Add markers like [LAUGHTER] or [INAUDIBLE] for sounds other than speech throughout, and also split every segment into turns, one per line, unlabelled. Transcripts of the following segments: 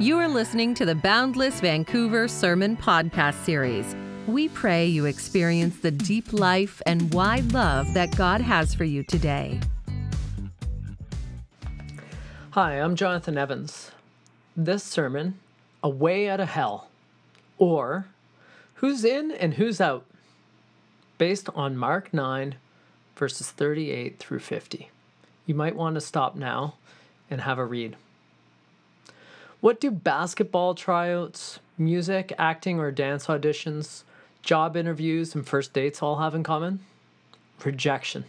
You are listening to the Boundless Vancouver Sermon Podcast Series. We pray you experience the deep life and wide love that God has for you today.
Hi, I'm Jonathan Evans. This sermon, A Way Out of Hell, or Who's In and Who's Out, based on Mark 9, verses 38 through 50. You might want to stop now and have a read. What do basketball tryouts, music, acting, or dance auditions, job interviews, and first dates all have in common? Rejection.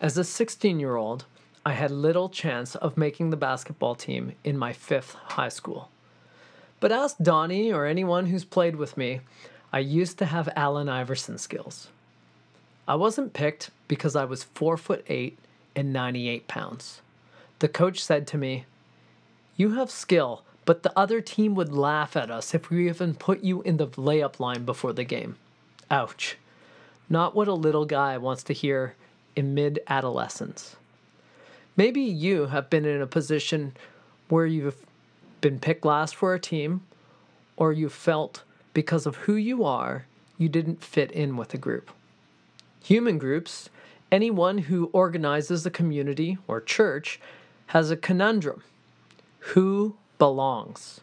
As a 16 year old, I had little chance of making the basketball team in my fifth high school. But ask Donnie or anyone who's played with me, I used to have Allen Iverson skills. I wasn't picked because I was 4 foot 8 and 98 pounds. The coach said to me, You have skill, but the other team would laugh at us if we even put you in the layup line before the game. Ouch. Not what a little guy wants to hear in mid adolescence. Maybe you have been in a position where you've been picked last for a team, or you felt because of who you are, you didn't fit in with a group. Human groups, anyone who organizes a community or church, has a conundrum who belongs?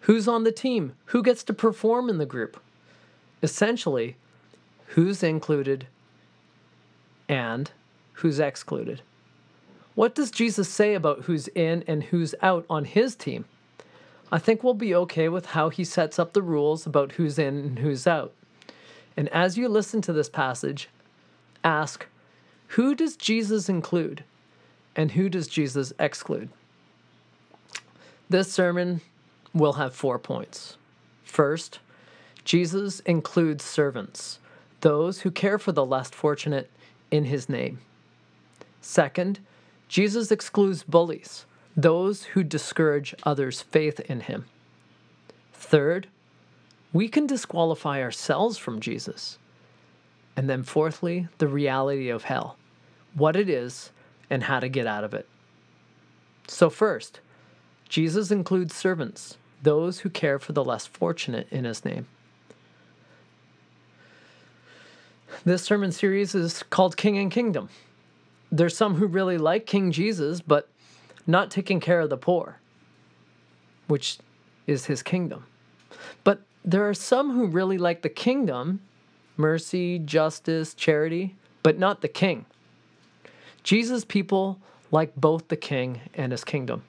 Who's on the team? Who gets to perform in the group? Essentially, who's included and who's excluded. What does Jesus say about who's in and who's out on his team? I think we'll be okay with how he sets up the rules about who's in and who's out. And as you listen to this passage, ask who does Jesus include and who does Jesus exclude? This sermon will have four points. First, Jesus includes servants, those who care for the less fortunate in his name. Second, Jesus excludes bullies, those who discourage others' faith in him. Third, we can disqualify ourselves from Jesus. And then, fourthly, the reality of hell, what it is, and how to get out of it. So, first, Jesus includes servants, those who care for the less fortunate in his name. This sermon series is called King and Kingdom. There's some who really like King Jesus, but not taking care of the poor, which is his kingdom. But there are some who really like the kingdom, mercy, justice, charity, but not the king. Jesus' people like both the king and his kingdom.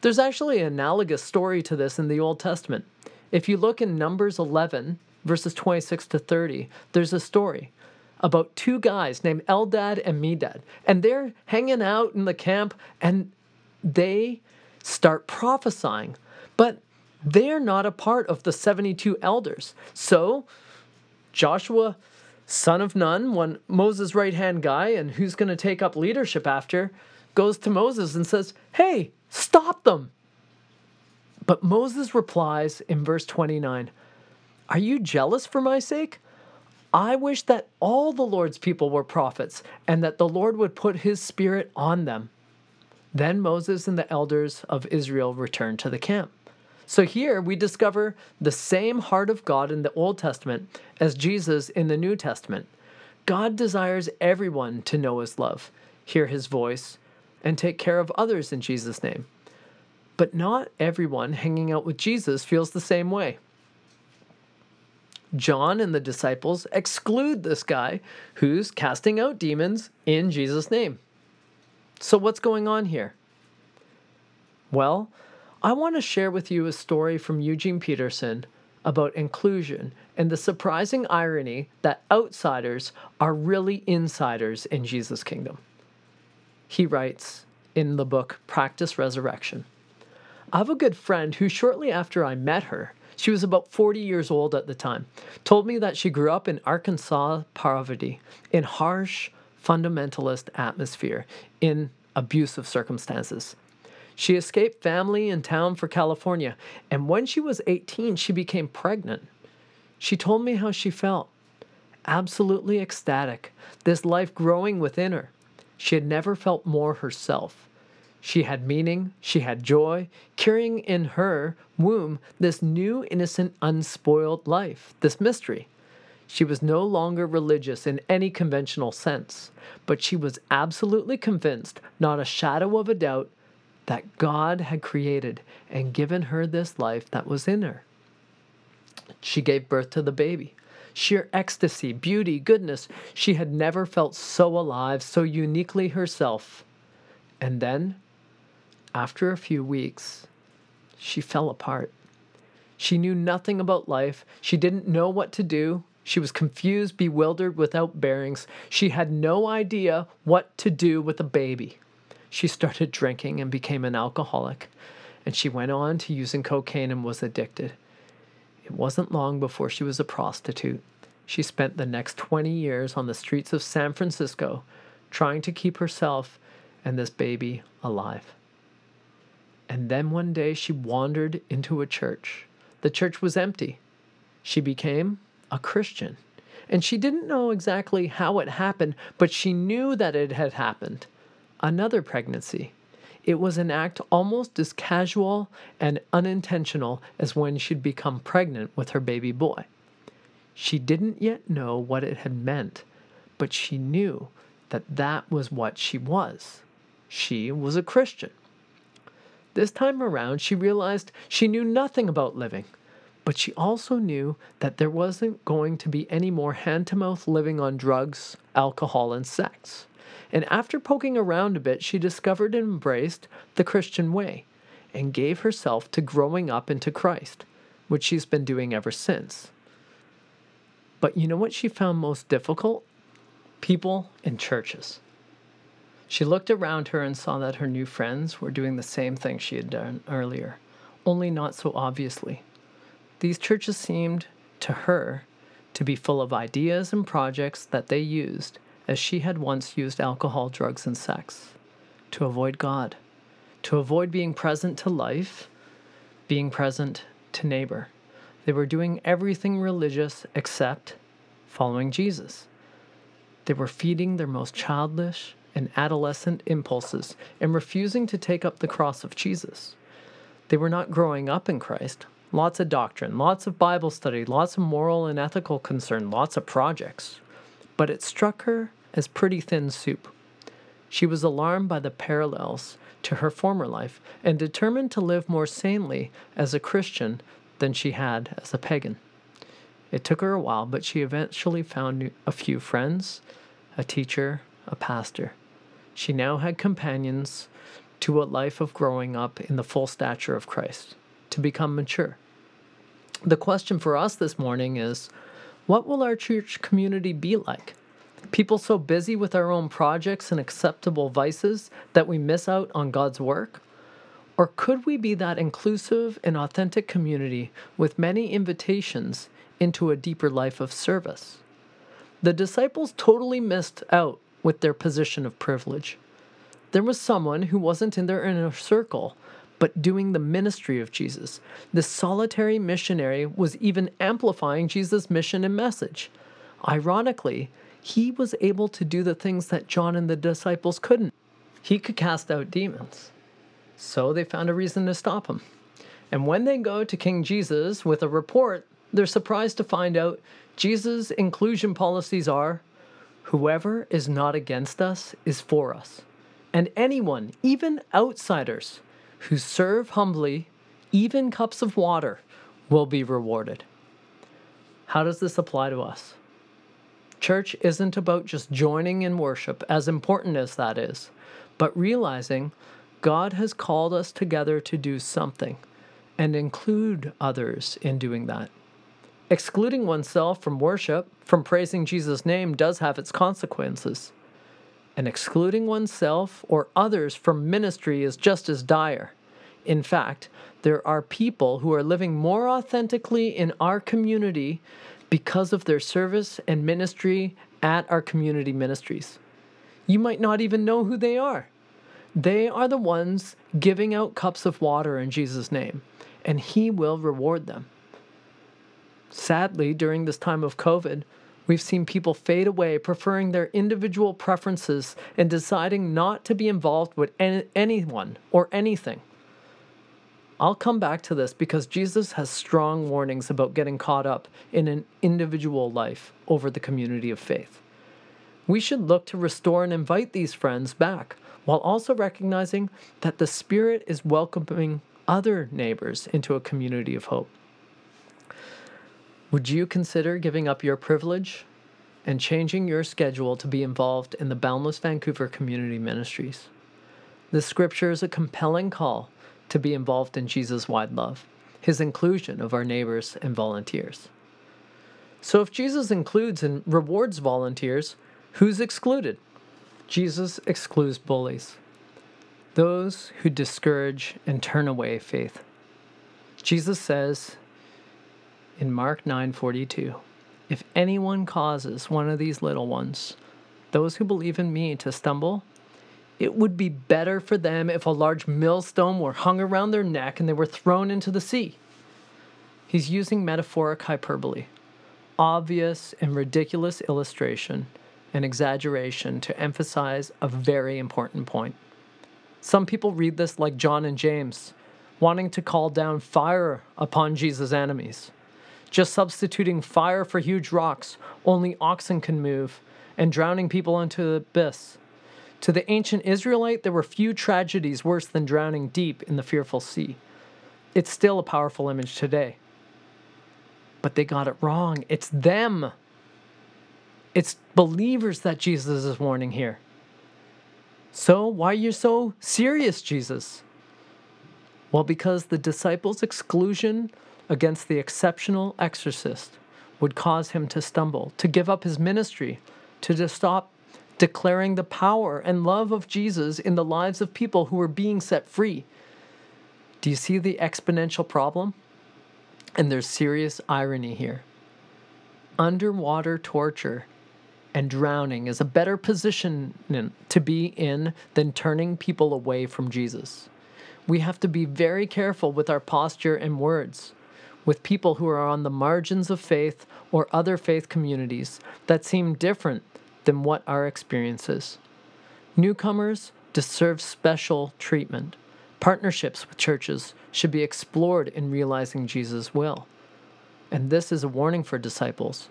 There's actually an analogous story to this in the Old Testament. If you look in Numbers 11, verses 26 to 30, there's a story about two guys named Eldad and Medad. And they're hanging out in the camp and they start prophesying. But they're not a part of the 72 elders. So Joshua, son of Nun, one Moses' right hand guy, and who's going to take up leadership after, goes to Moses and says, Hey, Stop them. But Moses replies in verse 29 Are you jealous for my sake? I wish that all the Lord's people were prophets and that the Lord would put his spirit on them. Then Moses and the elders of Israel returned to the camp. So here we discover the same heart of God in the Old Testament as Jesus in the New Testament. God desires everyone to know his love, hear his voice, and take care of others in Jesus' name. But not everyone hanging out with Jesus feels the same way. John and the disciples exclude this guy who's casting out demons in Jesus' name. So, what's going on here? Well, I want to share with you a story from Eugene Peterson about inclusion and the surprising irony that outsiders are really insiders in Jesus' kingdom. He writes in the book Practice Resurrection I have a good friend who, shortly after I met her, she was about 40 years old at the time, told me that she grew up in Arkansas poverty, in harsh, fundamentalist atmosphere, in abusive circumstances. She escaped family and town for California, and when she was 18, she became pregnant. She told me how she felt absolutely ecstatic, this life growing within her. She had never felt more herself. She had meaning, she had joy, carrying in her womb this new, innocent, unspoiled life, this mystery. She was no longer religious in any conventional sense, but she was absolutely convinced, not a shadow of a doubt, that God had created and given her this life that was in her. She gave birth to the baby. Sheer ecstasy, beauty, goodness. She had never felt so alive, so uniquely herself. And then, after a few weeks, she fell apart. She knew nothing about life. She didn't know what to do. She was confused, bewildered, without bearings. She had no idea what to do with a baby. She started drinking and became an alcoholic, and she went on to using cocaine and was addicted. It wasn't long before she was a prostitute. She spent the next 20 years on the streets of San Francisco trying to keep herself and this baby alive. And then one day she wandered into a church. The church was empty. She became a Christian. And she didn't know exactly how it happened, but she knew that it had happened. Another pregnancy. It was an act almost as casual and unintentional as when she'd become pregnant with her baby boy. She didn't yet know what it had meant, but she knew that that was what she was. She was a Christian. This time around, she realized she knew nothing about living, but she also knew that there wasn't going to be any more hand to mouth living on drugs, alcohol, and sex. And after poking around a bit, she discovered and embraced the Christian way and gave herself to growing up into Christ, which she's been doing ever since. But you know what she found most difficult? People in churches. She looked around her and saw that her new friends were doing the same thing she had done earlier, only not so obviously. These churches seemed, to her, to be full of ideas and projects that they used as she had once used alcohol, drugs, and sex to avoid God, to avoid being present to life, being present to neighbor. They were doing everything religious except following Jesus. They were feeding their most childish, and adolescent impulses and refusing to take up the cross of Jesus. They were not growing up in Christ. Lots of doctrine, lots of Bible study, lots of moral and ethical concern, lots of projects. But it struck her as pretty thin soup. She was alarmed by the parallels to her former life and determined to live more sanely as a Christian than she had as a pagan. It took her a while, but she eventually found a few friends, a teacher, a pastor. She now had companions to a life of growing up in the full stature of Christ, to become mature. The question for us this morning is what will our church community be like? People so busy with our own projects and acceptable vices that we miss out on God's work? Or could we be that inclusive and authentic community with many invitations into a deeper life of service? The disciples totally missed out with their position of privilege. There was someone who wasn't in their inner circle, but doing the ministry of Jesus. This solitary missionary was even amplifying Jesus' mission and message. Ironically, he was able to do the things that John and the disciples couldn't. He could cast out demons. So they found a reason to stop him. And when they go to King Jesus with a report, they're surprised to find out Jesus' inclusion policies are Whoever is not against us is for us. And anyone, even outsiders, who serve humbly, even cups of water, will be rewarded. How does this apply to us? Church isn't about just joining in worship, as important as that is, but realizing God has called us together to do something and include others in doing that. Excluding oneself from worship, from praising Jesus' name, does have its consequences. And excluding oneself or others from ministry is just as dire. In fact, there are people who are living more authentically in our community because of their service and ministry at our community ministries. You might not even know who they are. They are the ones giving out cups of water in Jesus' name, and He will reward them. Sadly, during this time of COVID, we've seen people fade away, preferring their individual preferences and deciding not to be involved with any, anyone or anything. I'll come back to this because Jesus has strong warnings about getting caught up in an individual life over the community of faith. We should look to restore and invite these friends back while also recognizing that the Spirit is welcoming other neighbors into a community of hope. Would you consider giving up your privilege and changing your schedule to be involved in the Boundless Vancouver Community Ministries? The scripture is a compelling call to be involved in Jesus' wide love, his inclusion of our neighbors and volunteers. So, if Jesus includes and rewards volunteers, who's excluded? Jesus excludes bullies, those who discourage and turn away faith. Jesus says in Mark 9:42, if anyone causes one of these little ones, those who believe in me to stumble, it would be better for them if a large millstone were hung around their neck and they were thrown into the sea. He's using metaphoric hyperbole, obvious and ridiculous illustration and exaggeration to emphasize a very important point. Some people read this like John and James, wanting to call down fire upon Jesus' enemies, just substituting fire for huge rocks only oxen can move, and drowning people into the abyss. To the ancient Israelite, there were few tragedies worse than drowning deep in the fearful sea. It's still a powerful image today. But they got it wrong. It's them. It's believers that Jesus is warning here. So, why are you so serious, Jesus? Well, because the disciples' exclusion against the exceptional exorcist would cause him to stumble, to give up his ministry, to stop declaring the power and love of Jesus in the lives of people who are being set free. Do you see the exponential problem? And there's serious irony here. Underwater torture and drowning is a better position to be in than turning people away from Jesus. We have to be very careful with our posture and words with people who are on the margins of faith or other faith communities that seem different than what our experience is. Newcomers deserve special treatment. Partnerships with churches should be explored in realizing Jesus' will. And this is a warning for disciples,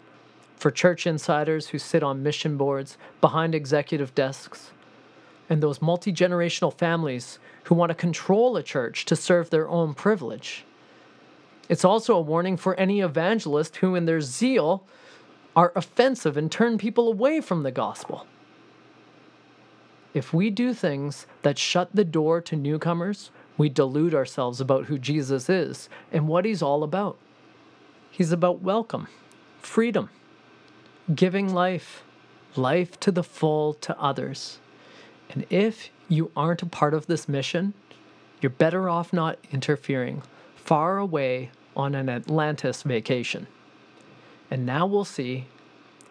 for church insiders who sit on mission boards behind executive desks, and those multi generational families who want to control a church to serve their own privilege. It's also a warning for any evangelist who, in their zeal, are offensive and turn people away from the gospel. If we do things that shut the door to newcomers, we delude ourselves about who Jesus is and what he's all about. He's about welcome, freedom, giving life, life to the full to others. And if you aren't a part of this mission, you're better off not interfering, far away on an Atlantis vacation. And now we'll see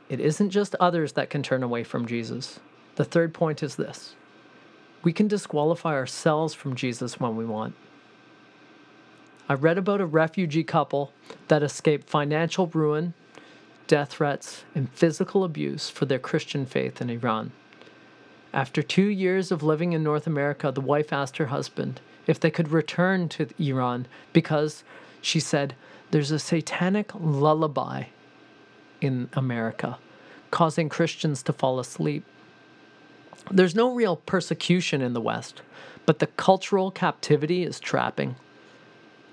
it isn't just others that can turn away from Jesus. The third point is this we can disqualify ourselves from Jesus when we want. I read about a refugee couple that escaped financial ruin, death threats, and physical abuse for their Christian faith in Iran. After two years of living in North America, the wife asked her husband if they could return to Iran because, she said, there's a satanic lullaby in America, causing Christians to fall asleep. There's no real persecution in the West, but the cultural captivity is trapping.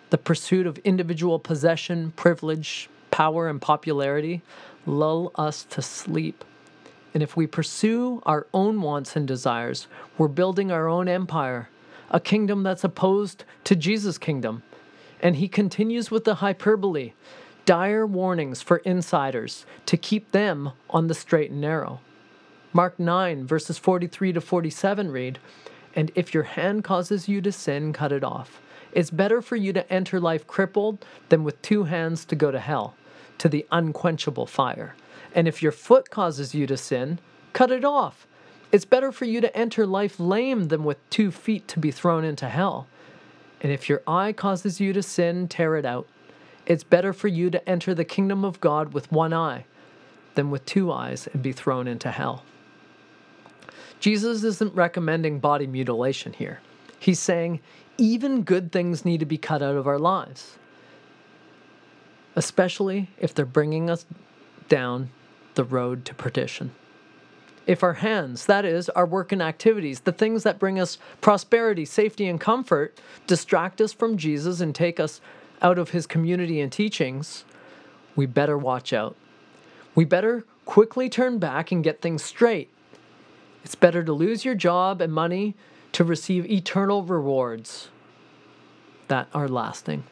The pursuit of individual possession, privilege, power, and popularity lull us to sleep. And if we pursue our own wants and desires, we're building our own empire, a kingdom that's opposed to Jesus' kingdom. And he continues with the hyperbole dire warnings for insiders to keep them on the straight and narrow. Mark 9, verses 43 to 47 read, And if your hand causes you to sin, cut it off. It's better for you to enter life crippled than with two hands to go to hell, to the unquenchable fire. And if your foot causes you to sin, cut it off. It's better for you to enter life lame than with two feet to be thrown into hell. And if your eye causes you to sin, tear it out. It's better for you to enter the kingdom of God with one eye than with two eyes and be thrown into hell. Jesus isn't recommending body mutilation here. He's saying even good things need to be cut out of our lives, especially if they're bringing us down the road to perdition. If our hands, that is, our work and activities, the things that bring us prosperity, safety, and comfort, distract us from Jesus and take us out of his community and teachings, we better watch out. We better quickly turn back and get things straight. It's better to lose your job and money to receive eternal rewards that are lasting.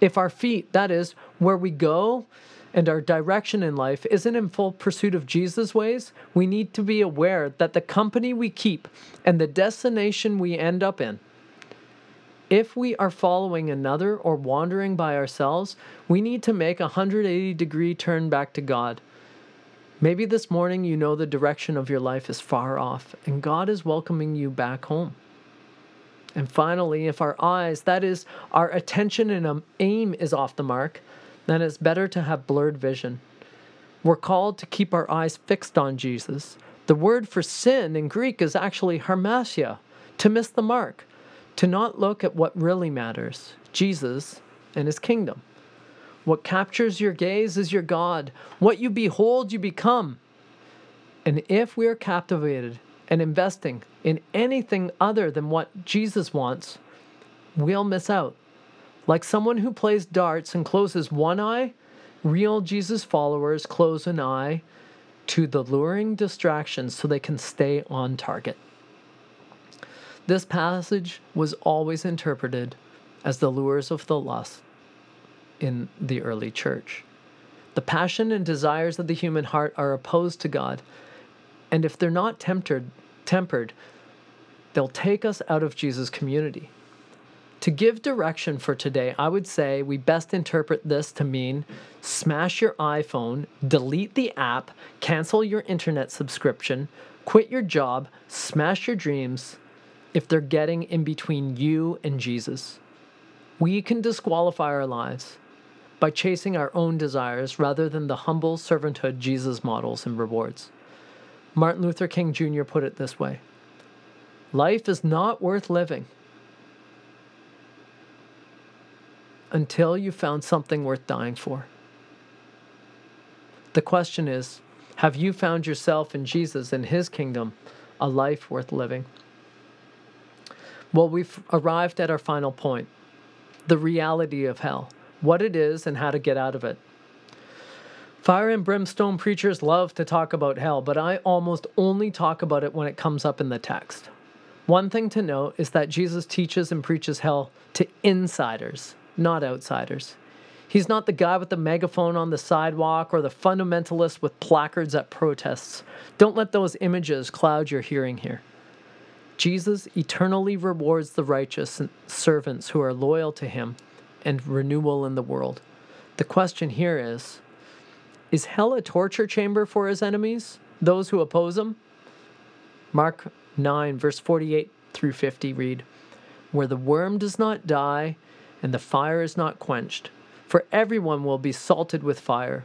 If our feet, that is, where we go and our direction in life, isn't in full pursuit of Jesus' ways, we need to be aware that the company we keep and the destination we end up in if we are following another or wandering by ourselves, we need to make a 180 degree turn back to God. Maybe this morning you know the direction of your life is far off, and God is welcoming you back home. And finally, if our eyes, that is, our attention and um, aim is off the mark, then it's better to have blurred vision. We're called to keep our eyes fixed on Jesus. The word for sin in Greek is actually hamartia, to miss the mark to not look at what really matters Jesus and his kingdom. What captures your gaze is your God. What you behold, you become. And if we are captivated and investing in anything other than what Jesus wants, we'll miss out. Like someone who plays darts and closes one eye, real Jesus followers close an eye to the luring distractions so they can stay on target. This passage was always interpreted as the lures of the lust in the early church. The passion and desires of the human heart are opposed to God, and if they're not tempered, tempered, they'll take us out of Jesus' community. To give direction for today, I would say we best interpret this to mean smash your iPhone, delete the app, cancel your internet subscription, quit your job, smash your dreams, if they're getting in between you and Jesus. We can disqualify our lives by chasing our own desires rather than the humble servanthood Jesus models and rewards. Martin Luther King Jr. put it this way Life is not worth living until you found something worth dying for. The question is have you found yourself in Jesus and his kingdom a life worth living? Well, we've arrived at our final point the reality of hell, what it is, and how to get out of it. Fire and brimstone preachers love to talk about hell, but I almost only talk about it when it comes up in the text. One thing to note is that Jesus teaches and preaches hell to insiders, not outsiders. He's not the guy with the megaphone on the sidewalk or the fundamentalist with placards at protests. Don't let those images cloud your hearing here. Jesus eternally rewards the righteous servants who are loyal to him and renewal in the world. The question here is Is hell a torture chamber for his enemies, those who oppose him? Mark 9, verse 48 through 50 read Where the worm does not die and the fire is not quenched, for everyone will be salted with fire.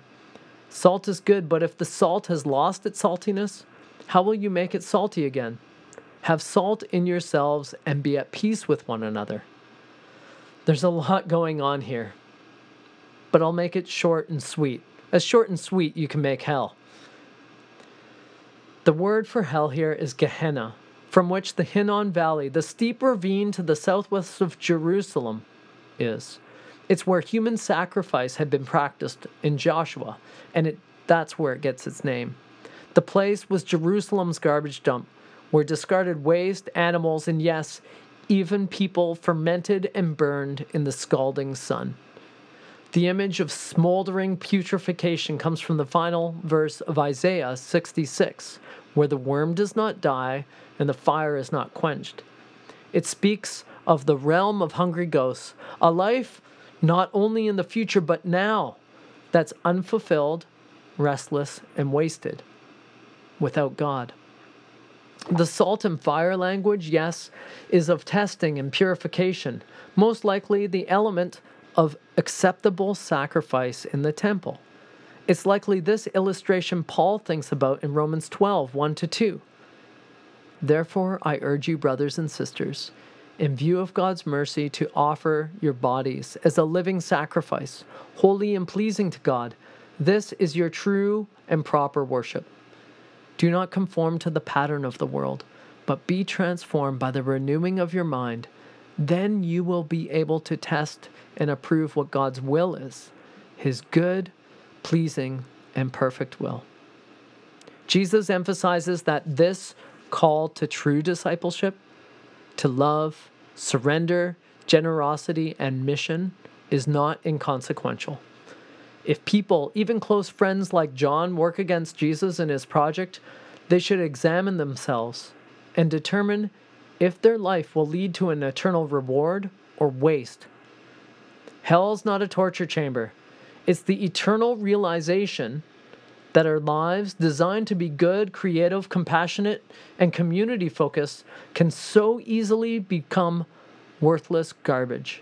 Salt is good, but if the salt has lost its saltiness, how will you make it salty again? Have salt in yourselves and be at peace with one another. There's a lot going on here, but I'll make it short and sweet. As short and sweet you can make hell. The word for hell here is Gehenna, from which the Hinnom Valley, the steep ravine to the southwest of Jerusalem, is. It's where human sacrifice had been practiced in Joshua, and it, that's where it gets its name. The place was Jerusalem's garbage dump, where discarded waste, animals, and yes, even people fermented and burned in the scalding sun. The image of smoldering putrefaction comes from the final verse of Isaiah 66, where the worm does not die and the fire is not quenched. It speaks of the realm of hungry ghosts, a life not only in the future but now that's unfulfilled, restless, and wasted without God. The salt and fire language, yes, is of testing and purification, most likely the element of acceptable sacrifice in the temple. It's likely this illustration Paul thinks about in Romans 12 1 to 2. Therefore, I urge you, brothers and sisters, in view of God's mercy, to offer your bodies as a living sacrifice, holy and pleasing to God. This is your true and proper worship. Do not conform to the pattern of the world, but be transformed by the renewing of your mind. Then you will be able to test and approve what God's will is, his good, pleasing, and perfect will. Jesus emphasizes that this call to true discipleship, to love, surrender, generosity, and mission is not inconsequential. If people, even close friends like John, work against Jesus and his project, they should examine themselves and determine if their life will lead to an eternal reward or waste. Hell's not a torture chamber, it's the eternal realization that our lives, designed to be good, creative, compassionate, and community focused, can so easily become worthless garbage.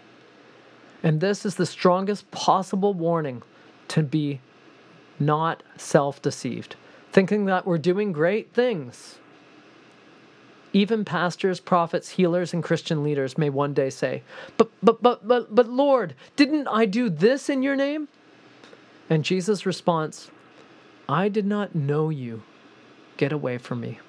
And this is the strongest possible warning to be not self deceived, thinking that we're doing great things. Even pastors, prophets, healers, and Christian leaders may one day say, But, but, but, but, but, Lord, didn't I do this in your name? And Jesus' response, I did not know you. Get away from me.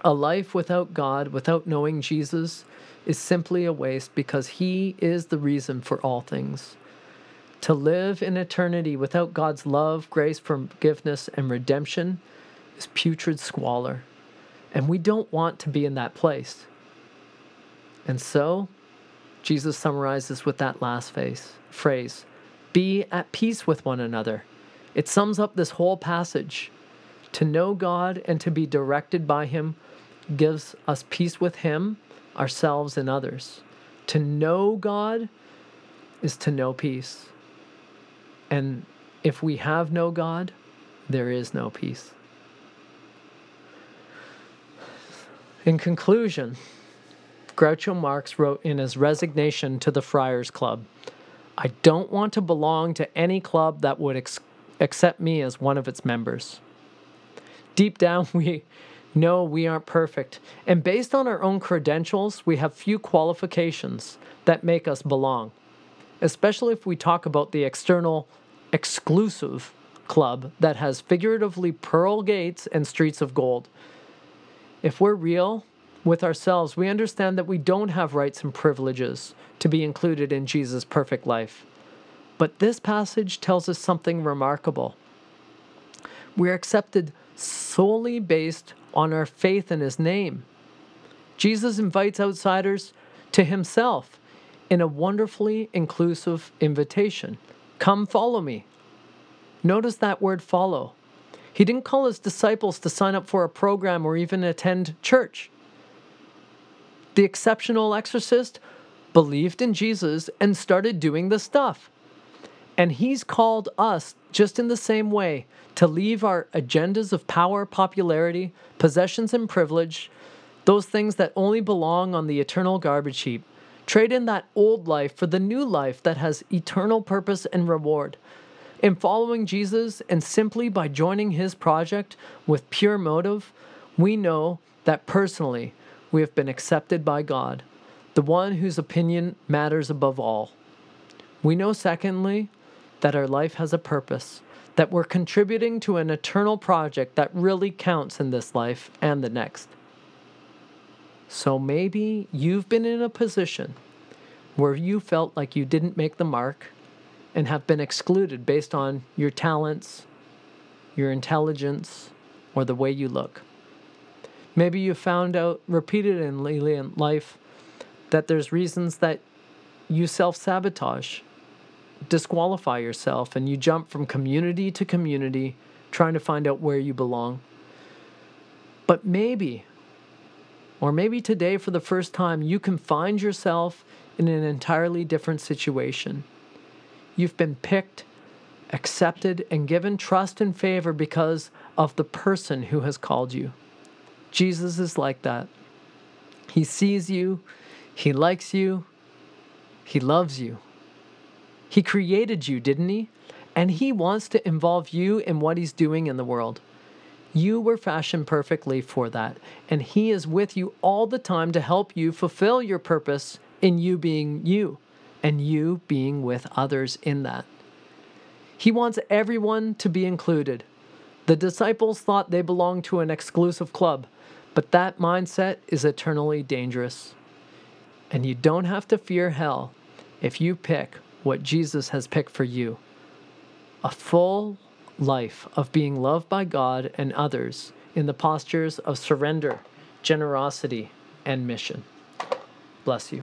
A life without God, without knowing Jesus, is simply a waste because He is the reason for all things. To live in eternity without God's love, grace, forgiveness, and redemption is putrid squalor. And we don't want to be in that place. And so, Jesus summarizes with that last phase, phrase be at peace with one another. It sums up this whole passage. To know God and to be directed by Him gives us peace with Him, ourselves, and others. To know God is to know peace. And if we have no God, there is no peace. In conclusion, Groucho Marx wrote in his resignation to the Friars Club I don't want to belong to any club that would ex- accept me as one of its members. Deep down, [LAUGHS] we know we aren't perfect, and based on our own credentials, we have few qualifications that make us belong, especially if we talk about the external, exclusive club that has figuratively pearl gates and streets of gold. If we're real with ourselves, we understand that we don't have rights and privileges to be included in Jesus' perfect life. But this passage tells us something remarkable. We're accepted solely based on our faith in his name. Jesus invites outsiders to himself in a wonderfully inclusive invitation Come follow me. Notice that word follow. He didn't call his disciples to sign up for a program or even attend church. The exceptional exorcist believed in Jesus and started doing the stuff. And He's called us, just in the same way, to leave our agendas of power, popularity, possessions, and privilege, those things that only belong on the eternal garbage heap. Trade in that old life for the new life that has eternal purpose and reward. In following Jesus and simply by joining his project with pure motive, we know that personally we have been accepted by God, the one whose opinion matters above all. We know, secondly, that our life has a purpose, that we're contributing to an eternal project that really counts in this life and the next. So maybe you've been in a position where you felt like you didn't make the mark and have been excluded based on your talents, your intelligence, or the way you look. Maybe you found out repeatedly in life that there's reasons that you self sabotage disqualify yourself and you jump from community to community trying to find out where you belong. But maybe, or maybe today for the first time, you can find yourself in an entirely different situation. You've been picked, accepted, and given trust and favor because of the person who has called you. Jesus is like that. He sees you, He likes you, He loves you. He created you, didn't he? And he wants to involve you in what he's doing in the world. You were fashioned perfectly for that, and He is with you all the time to help you fulfill your purpose in you being you and you being with others in that. He wants everyone to be included. The disciples thought they belonged to an exclusive club, but that mindset is eternally dangerous. And you don't have to fear hell if you pick what Jesus has picked for you a full life of being loved by God and others in the postures of surrender, generosity, and mission. Bless you.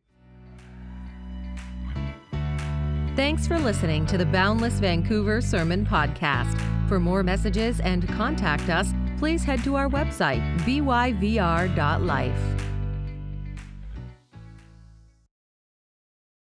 Thanks for listening to the Boundless Vancouver Sermon Podcast. For more messages and contact us, please head to our website, byvr.life.